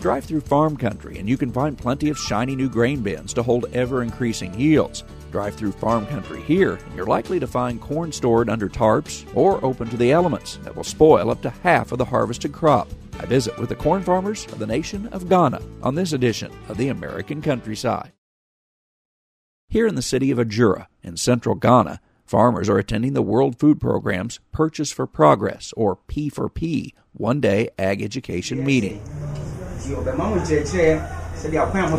Drive through farm country and you can find plenty of shiny new grain bins to hold ever increasing yields. Drive through farm country here, and you're likely to find corn stored under tarps or open to the elements that will spoil up to half of the harvested crop. I visit with the corn farmers of the nation of Ghana on this edition of the American Countryside. Here in the city of Ejura in central Ghana, farmers are attending the World Food Program's Purchase for Progress, or P4P, one day ag education meeting.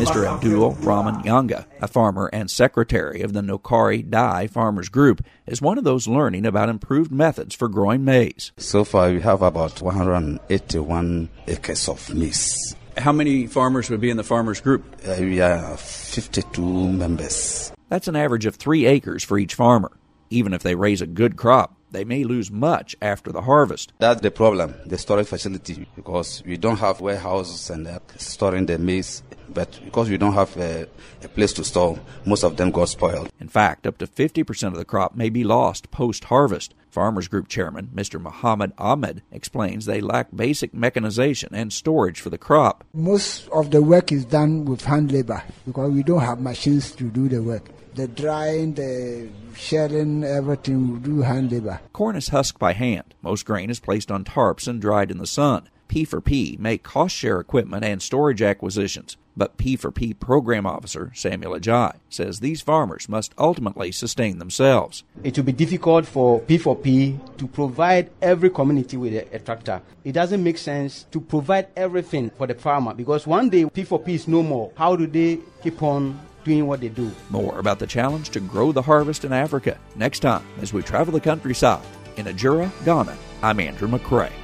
Mr. Abdul Rahman Yanga, a farmer and secretary of the Nokari Dai Farmers Group, is one of those learning about improved methods for growing maize. So far, we have about 181 acres of maize. How many farmers would be in the farmers group? Uh, we are 52 members. That's an average of three acres for each farmer. Even if they raise a good crop, they may lose much after the harvest. That's the problem, the storage facility, because we don't have warehouses and uh, storing the maize. But because we don't have a, a, place to store, most of them got spoiled. In fact, up to 50% of the crop may be lost post harvest. Farmers Group Chairman Mr. Muhammad Ahmed explains they lack basic mechanization and storage for the crop. Most of the work is done with hand labor because we don't have machines to do the work the drying, the shelling, everything we do hand labor. Corn is husked by hand. Most grain is placed on tarps and dried in the sun. P4P make cost share equipment and storage acquisitions, but P4P program officer Samuel Adjei says these farmers must ultimately sustain themselves. It will be difficult for P4P to provide every community with a, a tractor. It doesn't make sense to provide everything for the farmer because one day P4P is no more. How do they keep on doing what they do. More about the challenge to grow the harvest in Africa next time as we travel the countryside. In Ejura, Ghana, I'm Andrew McCrea.